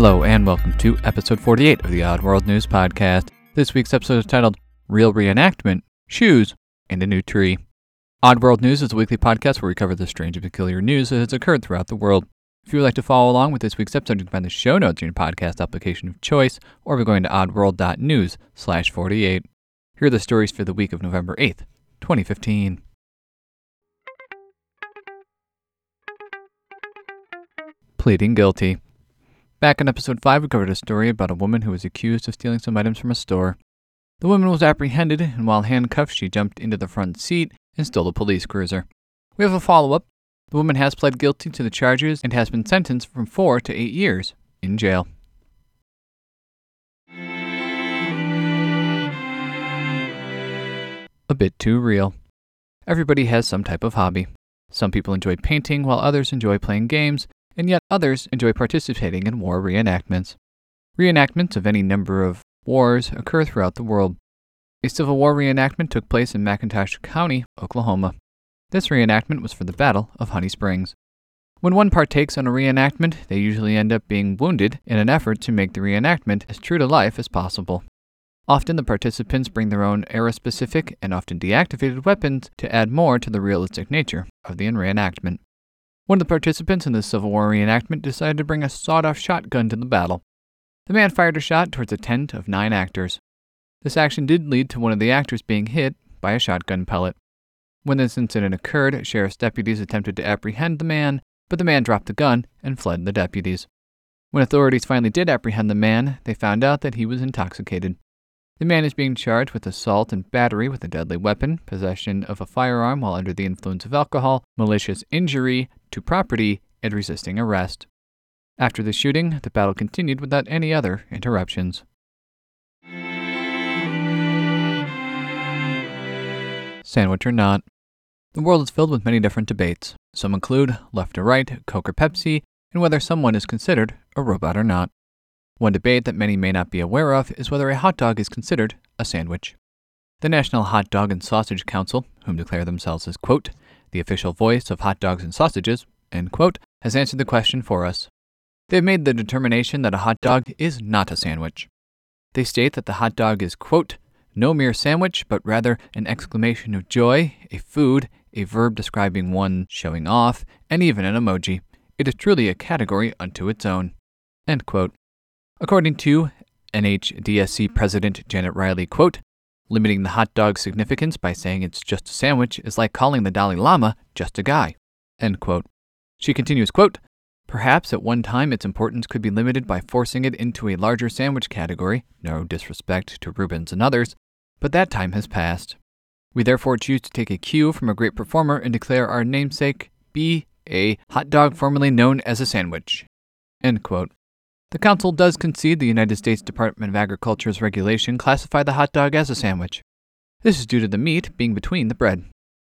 Hello, and welcome to episode 48 of the Odd World News Podcast. This week's episode is titled Real Reenactment, Shoes, and a New Tree. Odd World News is a weekly podcast where we cover the strange and peculiar news that has occurred throughout the world. If you would like to follow along with this week's episode, you can find the show notes in your podcast application of choice, or by going to oddworld.news slash 48. Here are the stories for the week of November 8th, 2015. Pleading guilty. Back in episode 5, we covered a story about a woman who was accused of stealing some items from a store. The woman was apprehended, and while handcuffed, she jumped into the front seat and stole a police cruiser. We have a follow up. The woman has pled guilty to the charges and has been sentenced from four to eight years in jail. A bit too real. Everybody has some type of hobby. Some people enjoy painting, while others enjoy playing games, and yet others enjoy participating in war reenactments. Reenactments of any number of wars occur throughout the world. A Civil War reenactment took place in McIntosh County, Oklahoma. This reenactment was for the Battle of Honey Springs. When one partakes in a reenactment, they usually end up being wounded in an effort to make the reenactment as true to life as possible. Often the participants bring their own era specific and often deactivated weapons to add more to the realistic nature of the reenactment. One of the participants in the Civil War reenactment decided to bring a sawed off shotgun to the battle. The man fired a shot towards a tent of nine actors. This action did lead to one of the actors being hit by a shotgun pellet. When this incident occurred, sheriff's deputies attempted to apprehend the man, but the man dropped the gun and fled the deputies. When authorities finally did apprehend the man, they found out that he was intoxicated. The man is being charged with assault and battery with a deadly weapon, possession of a firearm while under the influence of alcohol, malicious injury to property, and resisting arrest. After the shooting, the battle continued without any other interruptions. Sandwich or not. The world is filled with many different debates. Some include left or right, Coke or Pepsi, and whether someone is considered a robot or not. One debate that many may not be aware of is whether a hot dog is considered a sandwich. The National Hot Dog and Sausage Council, whom declare themselves as, quote, the official voice of hot dogs and sausages, quote, has answered the question for us. They have made the determination that a hot dog is not a sandwich. They state that the hot dog is, quote, no mere sandwich, but rather an exclamation of joy, a food, a verb describing one showing off, and even an emoji. It is truly a category unto its own. According to NHDSC President Janet Riley, quote, limiting the hot dog's significance by saying it's just a sandwich is like calling the Dalai Lama just a guy, end quote. She continues, quote, Perhaps at one time its importance could be limited by forcing it into a larger sandwich category, no disrespect to Reubens and others, but that time has passed. We therefore choose to take a cue from a great performer and declare our namesake be a hot dog formerly known as a sandwich. End quote. The Council does concede the United States Department of Agriculture's regulation classify the hot dog as a sandwich. This is due to the meat being between the bread.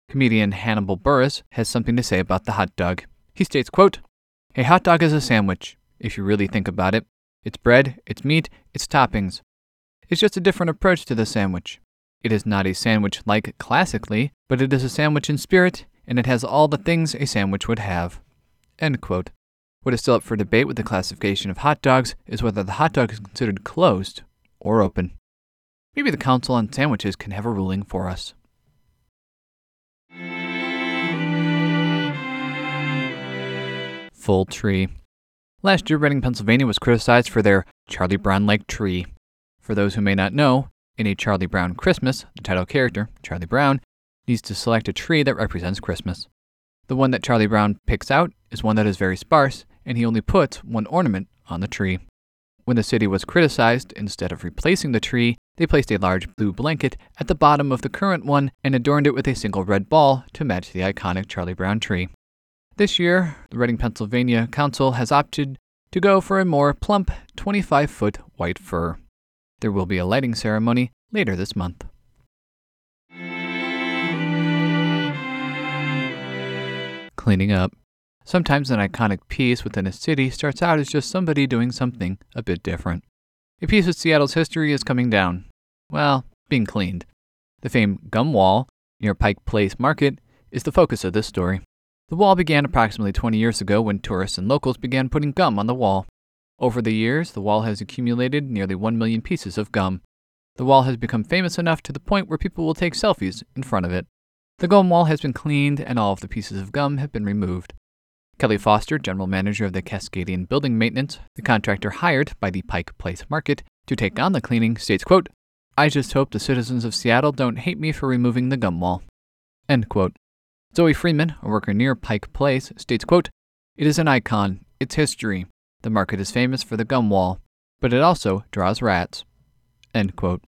Comedian Hannibal Buress has something to say about the hot dog. He states, quote, A hot dog is a sandwich, if you really think about it. It's bread, it's meat, it's toppings. It's just a different approach to the sandwich. It is not a sandwich like classically, but it is a sandwich in spirit, and it has all the things a sandwich would have. End quote. What is still up for debate with the classification of hot dogs is whether the hot dog is considered closed or open. Maybe the Council on Sandwiches can have a ruling for us. Full tree. Last year, Reading, Pennsylvania was criticized for their Charlie Brown like tree. For those who may not know, in a Charlie Brown Christmas, the title character, Charlie Brown, needs to select a tree that represents Christmas. The one that Charlie Brown picks out is one that is very sparse and he only put one ornament on the tree. When the city was criticized, instead of replacing the tree, they placed a large blue blanket at the bottom of the current one and adorned it with a single red ball to match the iconic Charlie Brown tree. This year, the Reading, Pennsylvania Council has opted to go for a more plump 25 foot white fir. There will be a lighting ceremony later this month. Cleaning up. Sometimes an iconic piece within a city starts out as just somebody doing something a bit different. A piece of Seattle's history is coming down. Well, being cleaned. The famed gum wall near Pike Place Market is the focus of this story. The wall began approximately 20 years ago when tourists and locals began putting gum on the wall. Over the years, the wall has accumulated nearly 1 million pieces of gum. The wall has become famous enough to the point where people will take selfies in front of it. The gum wall has been cleaned and all of the pieces of gum have been removed. Kelly Foster, general manager of the Cascadian Building Maintenance, the contractor hired by the Pike Place Market to take on the cleaning, states, quote, I just hope the citizens of Seattle don't hate me for removing the gum wall. End quote. Zoe Freeman, a worker near Pike Place, states, quote, It is an icon. It's history. The market is famous for the gum wall, but it also draws rats. End quote.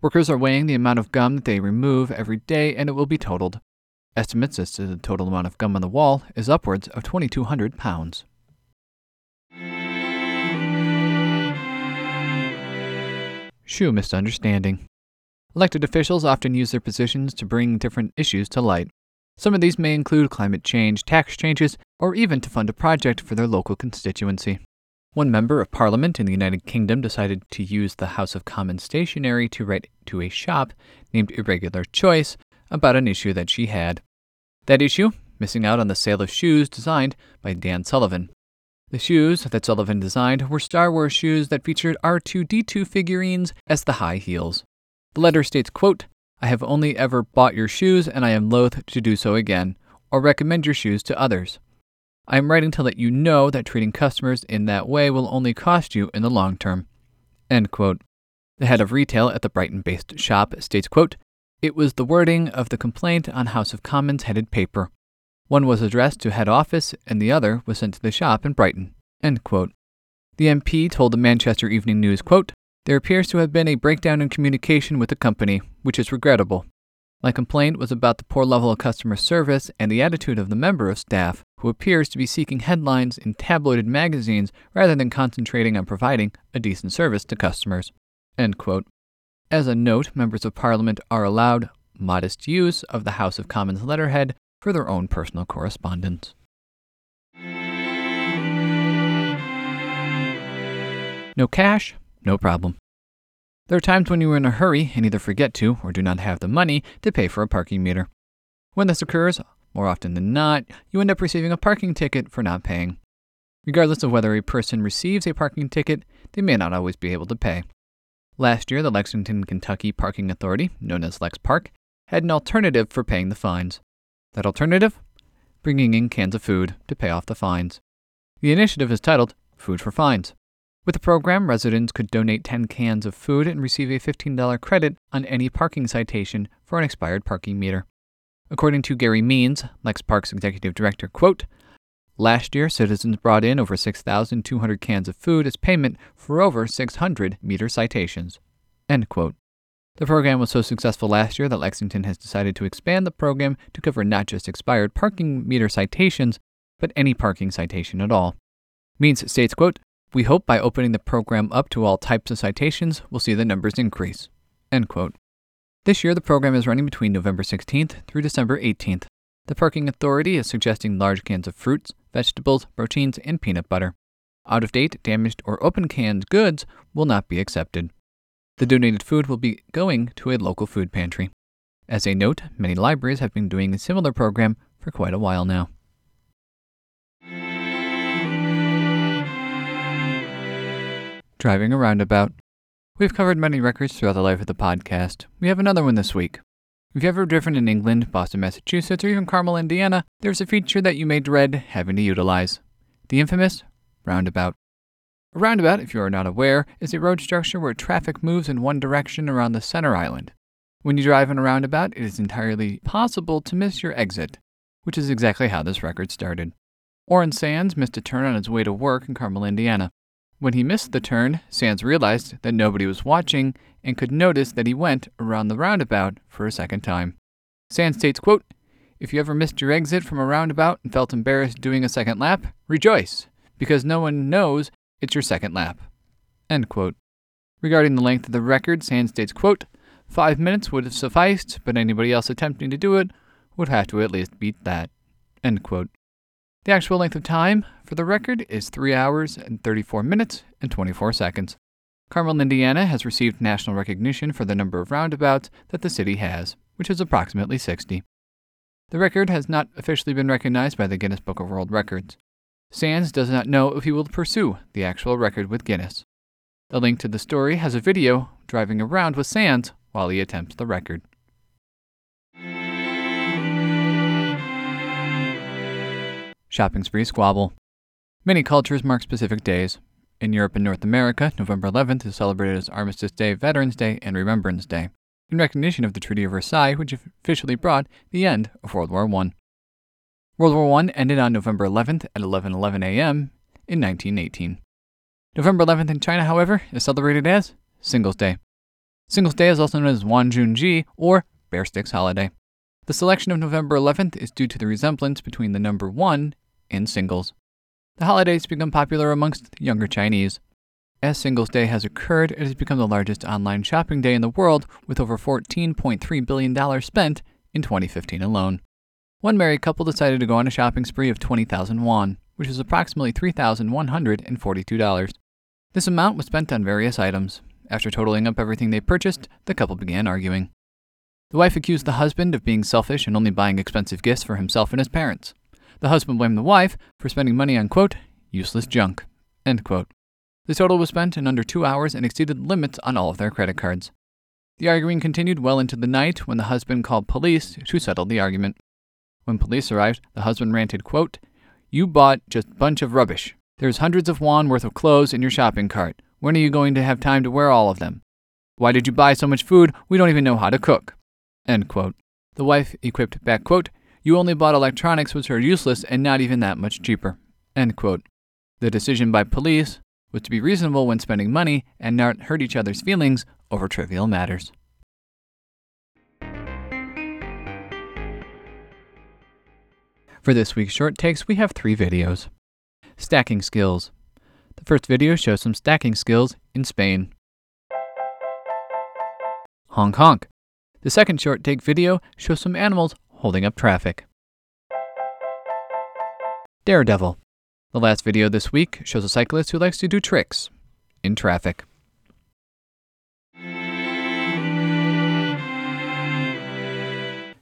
Workers are weighing the amount of gum that they remove every day and it will be totaled. Estimates as to the total amount of gum on the wall is upwards of 2,200 pounds. Shoe misunderstanding. Elected officials often use their positions to bring different issues to light. Some of these may include climate change, tax changes, or even to fund a project for their local constituency. One member of parliament in the United Kingdom decided to use the House of Commons stationery to write to a shop named Irregular Choice about an issue that she had. That issue? Missing out on the sale of shoes designed by Dan Sullivan. The shoes that Sullivan designed were Star Wars shoes that featured R2D2 figurines as the high heels. The letter states, quote, I have only ever bought your shoes and I am loath to do so again, or recommend your shoes to others. I am writing to let you know that treating customers in that way will only cost you in the long term. End quote. The head of retail at the Brighton based shop states, quote, It was the wording of the complaint on House of Commons headed paper. One was addressed to head office, and the other was sent to the shop in Brighton. End quote. The MP told the Manchester Evening News, quote, There appears to have been a breakdown in communication with the company, which is regrettable. My complaint was about the poor level of customer service and the attitude of the member of staff, who appears to be seeking headlines in tabloided magazines rather than concentrating on providing a decent service to customers. As a note, members of Parliament are allowed modest use of the House of Commons letterhead for their own personal correspondence. No cash? No problem. There are times when you are in a hurry and either forget to or do not have the money to pay for a parking meter. When this occurs, more often than not, you end up receiving a parking ticket for not paying. Regardless of whether a person receives a parking ticket, they may not always be able to pay. Last year, the Lexington, Kentucky Parking Authority, known as Lex Park, had an alternative for paying the fines. That alternative? Bringing in cans of food to pay off the fines. The initiative is titled Food for Fines. With the program, residents could donate 10 cans of food and receive a $15 credit on any parking citation for an expired parking meter. According to Gary Means, Lex Park's executive director, quote, Last year, citizens brought in over 6,200 cans of food as payment for over 600 meter citations. End quote. The program was so successful last year that Lexington has decided to expand the program to cover not just expired parking meter citations, but any parking citation at all. Means states, quote, We hope by opening the program up to all types of citations, we'll see the numbers increase. End quote. This year, the program is running between November 16th through December 18th. The Parking Authority is suggesting large cans of fruits, vegetables, proteins, and peanut butter. Out of date, damaged, or open canned goods will not be accepted. The donated food will be going to a local food pantry. As a note, many libraries have been doing a similar program for quite a while now. Driving a roundabout. We've covered many records throughout the life of the podcast. We have another one this week. If you've ever driven in England, Boston, Massachusetts, or even Carmel, Indiana, there's a feature that you may dread having to utilize the infamous roundabout. A roundabout, if you are not aware, is a road structure where traffic moves in one direction around the center island. When you drive in a roundabout, it is entirely possible to miss your exit, which is exactly how this record started. Orrin Sands missed a turn on his way to work in Carmel, Indiana. When he missed the turn, Sands realized that nobody was watching and could notice that he went around the roundabout for a second time. Sands states, quote, If you ever missed your exit from a roundabout and felt embarrassed doing a second lap, rejoice, because no one knows it's your second lap. End quote. Regarding the length of the record, Sand states, quote, Five minutes would have sufficed, but anybody else attempting to do it would have to at least beat that. End quote. The actual length of time for the record is 3 hours and 34 minutes and 24 seconds. Carmel, Indiana has received national recognition for the number of roundabouts that the city has, which is approximately 60. The record has not officially been recognized by the Guinness Book of World Records. Sands does not know if he will pursue the actual record with Guinness. The link to the story has a video driving around with Sands while he attempts the record. Shopping spree squabble. Many cultures mark specific days. In Europe and North America, November 11th is celebrated as Armistice Day, Veterans Day, and Remembrance Day, in recognition of the Treaty of Versailles, which officially brought the end of World War I. World War I ended on November 11th at 11:11 a.m. in 1918. November 11th in China, however, is celebrated as Singles Day. Singles Day is also known as Wanjunji or Bare Sticks Holiday. The selection of November 11th is due to the resemblance between the number 1 and singles. The holiday has become popular amongst younger Chinese. As Singles Day has occurred, it has become the largest online shopping day in the world, with over $14.3 billion spent in 2015 alone. One married couple decided to go on a shopping spree of 20,000 won, which is approximately $3,142. This amount was spent on various items. After totaling up everything they purchased, the couple began arguing. The wife accused the husband of being selfish and only buying expensive gifts for himself and his parents. The husband blamed the wife for spending money on, quote, useless junk, end quote. The total was spent in under two hours and exceeded limits on all of their credit cards. The arguing continued well into the night when the husband called police to settle the argument. When police arrived, the husband ranted, quote, You bought just a bunch of rubbish. There's hundreds of won worth of clothes in your shopping cart. When are you going to have time to wear all of them? Why did you buy so much food? We don't even know how to cook. End quote. The wife equipped back, quote, you only bought electronics which are useless and not even that much cheaper. End quote. The decision by police was to be reasonable when spending money and not hurt each other's feelings over trivial matters. For this week's short takes, we have three videos. Stacking skills. The first video shows some stacking skills in Spain. Honk honk. The second short take video shows some animals holding up traffic. Daredevil. The last video this week shows a cyclist who likes to do tricks in traffic.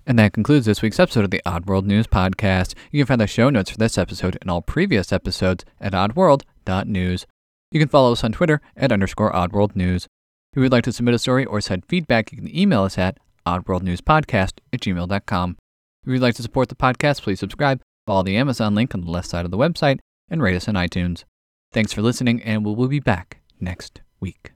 And that concludes this week's episode of the Oddworld News Podcast. You can find the show notes for this episode and all previous episodes at oddworld.news. You can follow us on Twitter at underscore oddworld news. If you would like to submit a story or send feedback, you can email us at oddworldnewspodcast at gmail.com. If you'd like to support the podcast, please subscribe, follow the Amazon link on the left side of the website, and rate us on iTunes. Thanks for listening, and we will be back next week.